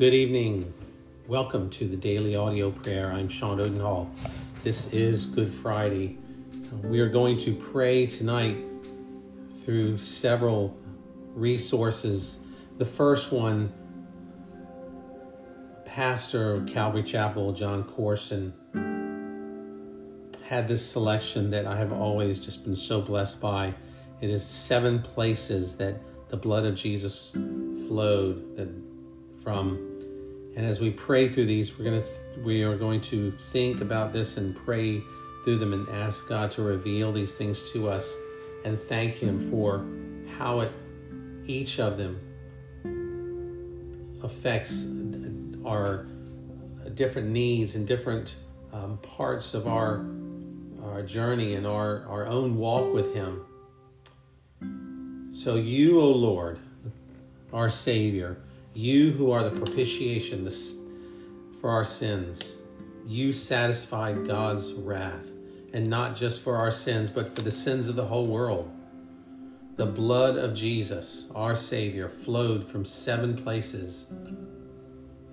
Good evening. Welcome to the daily audio prayer. I'm Sean Odenhall. This is Good Friday. We are going to pray tonight through several resources. The first one, pastor of Calvary Chapel, Jon Courson, had this selection that I have always just been so blessed by. It is seven places that the blood of Jesus flowed that from and as we pray through these we're going to we are going to think about this and pray through them and ask God to reveal these things to us and thank him for how it each of them affects our different needs and different um, parts of our our journey and our our own walk with him. So you o lord our savior you who are the propitiation for our sins, you satisfied God's wrath, and not just for our sins, but for the sins of the whole world. The blood of Jesus, our Savior, flowed from seven places.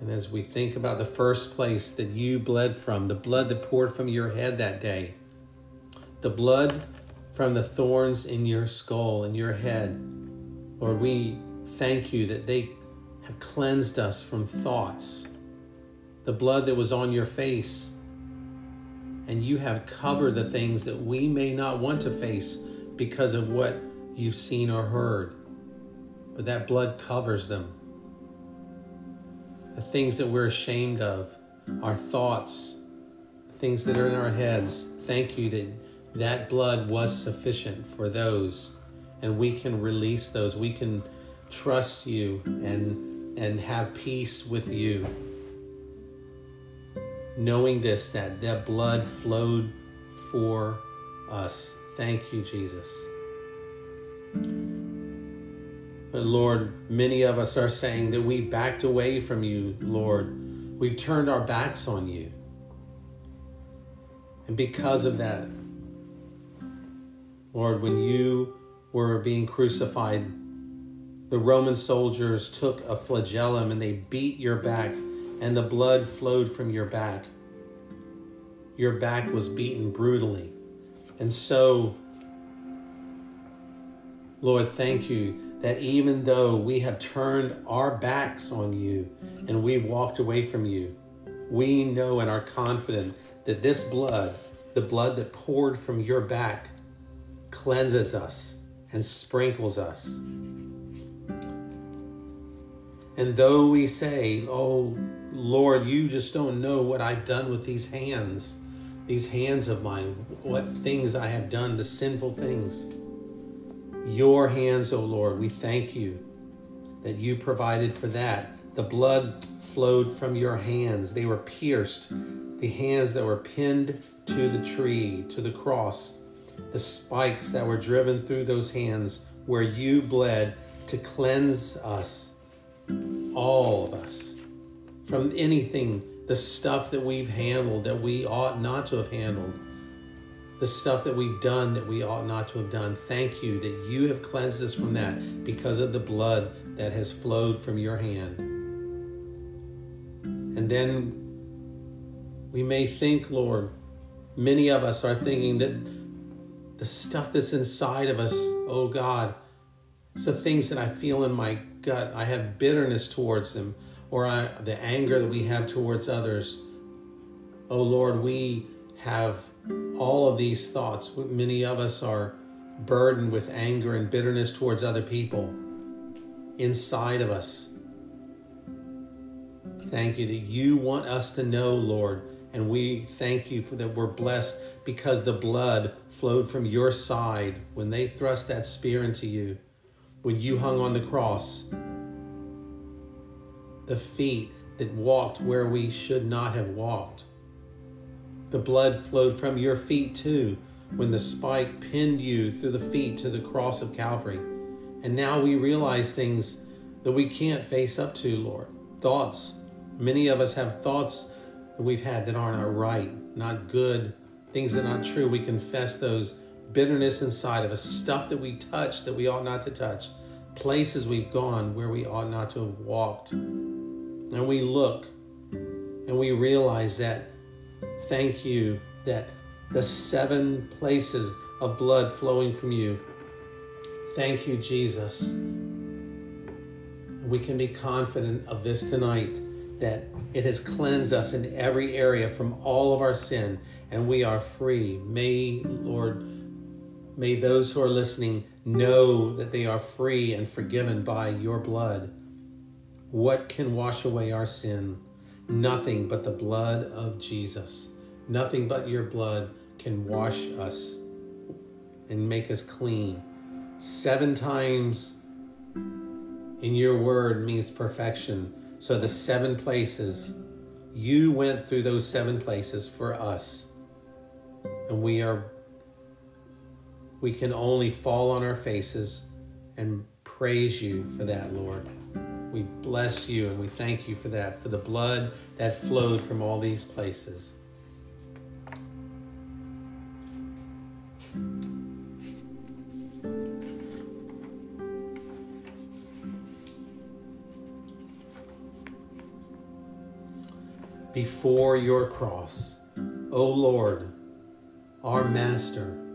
And as we think about the first place that you bled from, the blood that poured from your head that day, the blood from the thorns in your skull, in your head, Lord, we thank you that they have cleansed us from thoughts, the blood that was on your face, and you have covered the things that we may not want to face because of what you've seen or heard. But that blood covers them. The things that we're ashamed of, our thoughts, things that are in our heads, thank you that that blood was sufficient for those and we can release those. We can trust you and and have peace with you. Knowing this, that that blood flowed for us. Thank you, Jesus. But Lord, many of us are saying that we backed away from you, Lord. We've turned our backs on you. And because of that, Lord, when you were being crucified, the Roman soldiers took a flagellum and they beat your back, and the blood flowed from your back. Your back was beaten brutally. And so, Lord, thank you that even though we have turned our backs on you and we've walked away from you, we know and are confident that this blood, the blood that poured from your back, cleanses us and sprinkles us and though we say, Oh Lord, you just don't know what I've done with these hands, these hands of mine, what things I have done, the sinful things. Your hands, O oh Lord, we thank you that you provided for that. The blood flowed from your hands, they were pierced, the hands that were pinned to the tree, to the cross, the spikes that were driven through those hands where you bled to cleanse us all of us, from anything, the stuff that we've handled that we ought not to have handled, the stuff that we've done that we ought not to have done. Thank you that you have cleansed us from that because of the blood that has flowed from your hand. And then we may think, Lord, many of us are thinking that the stuff that's inside of us, oh God, it's the things that I feel in my gut. I have bitterness towards them, or I, the anger that we have towards others. Oh Lord, we have all of these thoughts. Many of us are burdened with anger and bitterness towards other people inside of us. Thank you that you want us to know, Lord, and we thank you for that we're blessed because the blood flowed from your side when they thrust that spear into you when you hung on the cross. The feet that walked where we should not have walked. The blood flowed from your feet too when the spike pinned you through the feet to the cross of Calvary. And now we realize things that we can't face up to, Lord. Thoughts. Many of us have thoughts that we've had that aren't right, not good, things that are not true. We confess those bitterness inside of us, stuff that we touch that we ought not to touch, places we've gone where we ought not to have walked. and we look and we realize that, thank you, that the seven places of blood flowing from you. Thank you, Jesus. We can be confident of this tonight that it has cleansed us in every area from all of our sin and we are free. May, Lord, may those who are listening know that they are free and forgiven by your blood. What can wash away our sin? Nothing but the blood of Jesus. Nothing but your blood can wash us and make us clean. Seven times in your word means perfection. So the seven places, you went through those seven places for us. And we are we can only fall on our faces and praise you for that, Lord. We bless you and we thank you for that, for the blood that flowed from all these places. Before your cross, O Lord, our Master,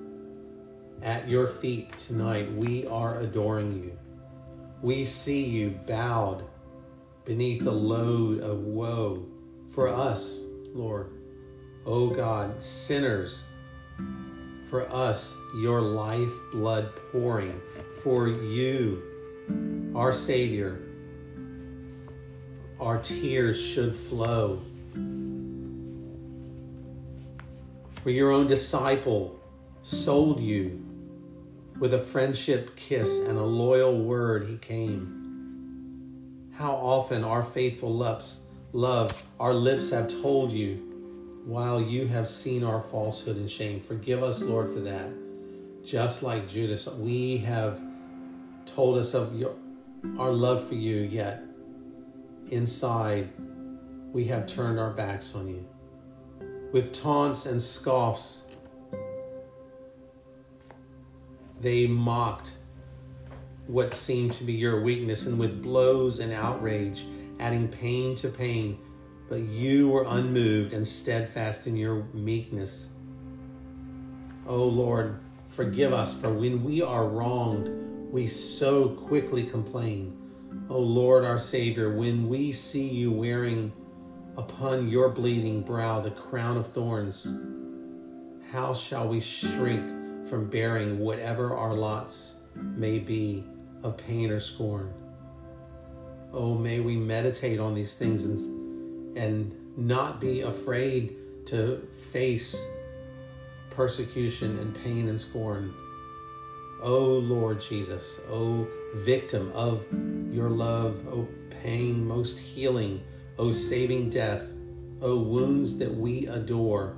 at your feet tonight, we are adoring you. We see you bowed beneath a load of woe for us, Lord. Oh God, sinners, for us, your life blood pouring, for you, our Savior, our tears should flow. For your own disciple sold you with a friendship kiss and a loyal word, he came. How often our faithful lips, love, our lips have told you while you have seen our falsehood and shame. Forgive us, Lord, for that. Just like Judas, we have told us of your, our love for you, yet inside we have turned our backs on you. With taunts and scoffs, They mocked what seemed to be your weakness, and with blows and outrage, adding pain to pain, but you were unmoved and steadfast in your meekness. Oh Lord, forgive us, for when we are wronged, we so quickly complain. Oh Lord, our Savior, when we see you wearing upon your bleeding brow the crown of thorns, how shall we shrink? From bearing whatever our lots may be of pain or scorn. Oh, may we meditate on these things and, and not be afraid to face persecution and pain and scorn. Oh, Lord Jesus, oh, victim of your love, oh, pain, most healing, oh, saving death, oh, wounds that we adore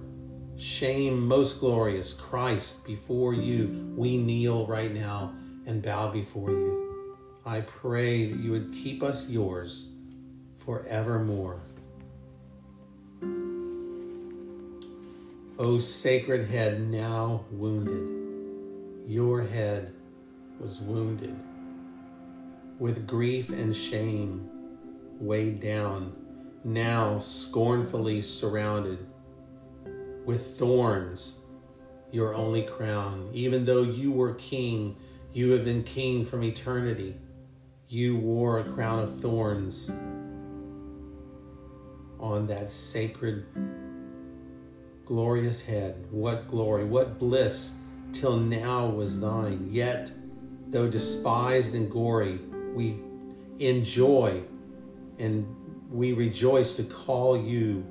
shame most glorious Christ before you. We kneel right now and bow before you. I pray that you would keep us yours forevermore. O sacred head now wounded your head was wounded. With grief and shame weighed down now scornfully surrounded with thorns your only crown. Even though you were king, you have been king from eternity. You wore a crown of thorns on that sacred, glorious head. What glory, what bliss till now was thine. Yet, though despised and gory, we enjoy and we rejoice to call you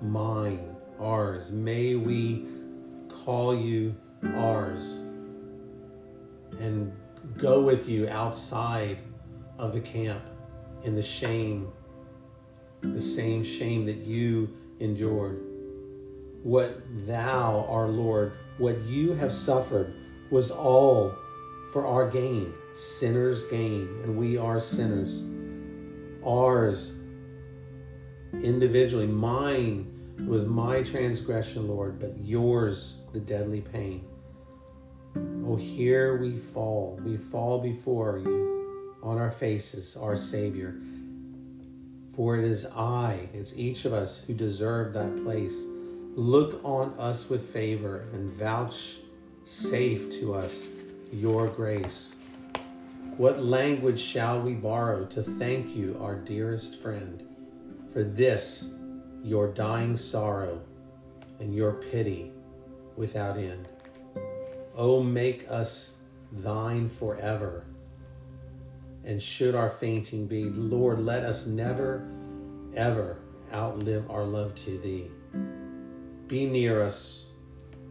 mine ours. May we call you ours and go with you outside of the camp in the shame, the same shame that you endured. What thou, our Lord, what you have suffered was all for our gain, sinners' gain, and we are sinners. Ours individually, mine it was my transgression, Lord, but yours the deadly pain. Oh, here we fall. We fall before you on our faces, our Savior. For it is I, it's each of us who deserve that place. Look on us with favor and vouchsafe to us your grace. What language shall we borrow to thank you, our dearest friend, for this, your dying sorrow and your pity without end? Oh, make us thine forever. And should our fainting be, Lord, let us never, ever outlive our love to thee. Be near us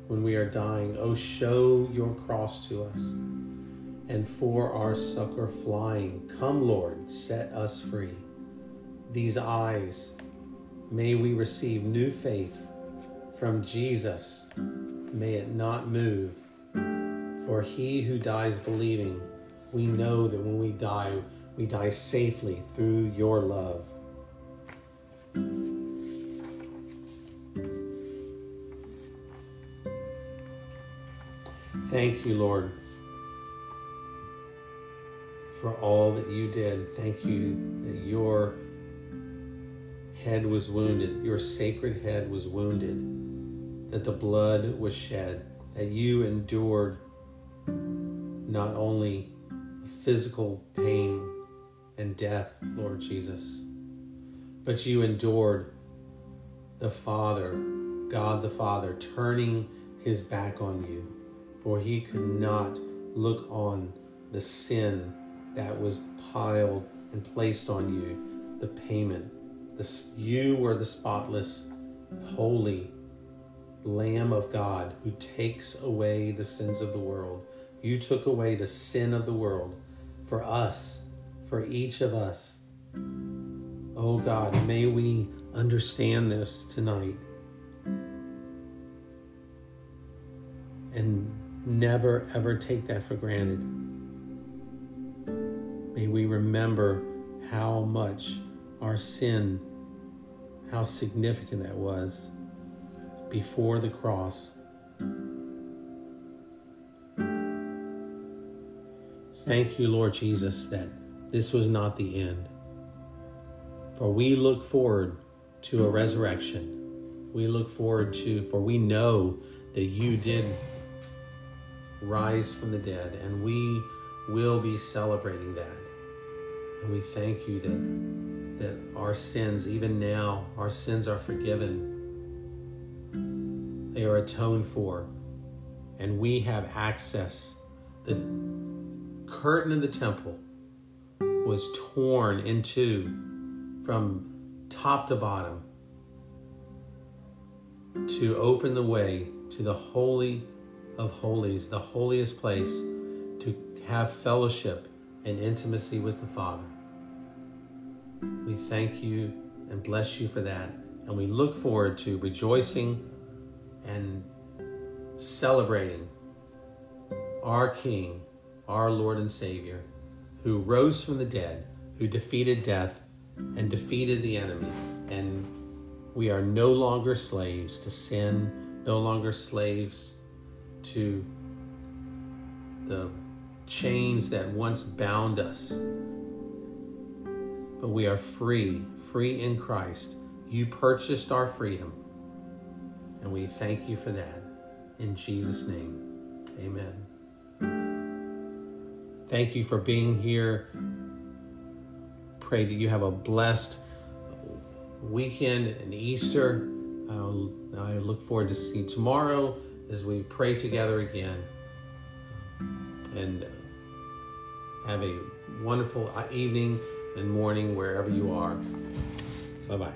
when we are dying. Oh, show your cross to us and for our succor flying. Come, Lord, set us free. These eyes, may we receive new faith from Jesus. May it not move. For he who dies believing, we know that when we die, we die safely through your love. Thank you, Lord for all that you did. Thank you that your head was wounded, your sacred head was wounded, that the blood was shed, that you endured not only physical pain and death, Lord Jesus, but you endured the Father, God the Father, turning his back on you, for he could not look on the sin that was piled and placed on you, the payment. This, you were the spotless, holy Lamb of God who takes away the sins of the world. You took away the sin of the world for us, for each of us. Oh God, may we understand this tonight and never ever take that for granted. May we remember how much our sin, how significant that was before the cross. Thank you, Lord Jesus, that this was not the end. For we look forward to a resurrection. We look forward to, for we know that you did rise from the dead, and we will be celebrating that. And we thank you that, that our sins, even now, our sins are forgiven. They are atoned for. And we have access. The curtain in the temple was torn in two from top to bottom to open the way to the Holy of Holies, the holiest place, to have fellowship and intimacy with the Father. We thank you and bless you for that. And we look forward to rejoicing and celebrating our King, our Lord and Savior, who rose from the dead, who defeated death and defeated the enemy. And we are no longer slaves to sin, no longer slaves to the chains that once bound us. But we are free, free in Christ. You purchased our freedom. And we thank you for that. In Jesus' name, amen. Thank you for being here. Pray that you have a blessed weekend and Easter. I'll, I look forward to seeing you tomorrow as we pray together again. And have a wonderful evening and morning wherever you are. Bye bye.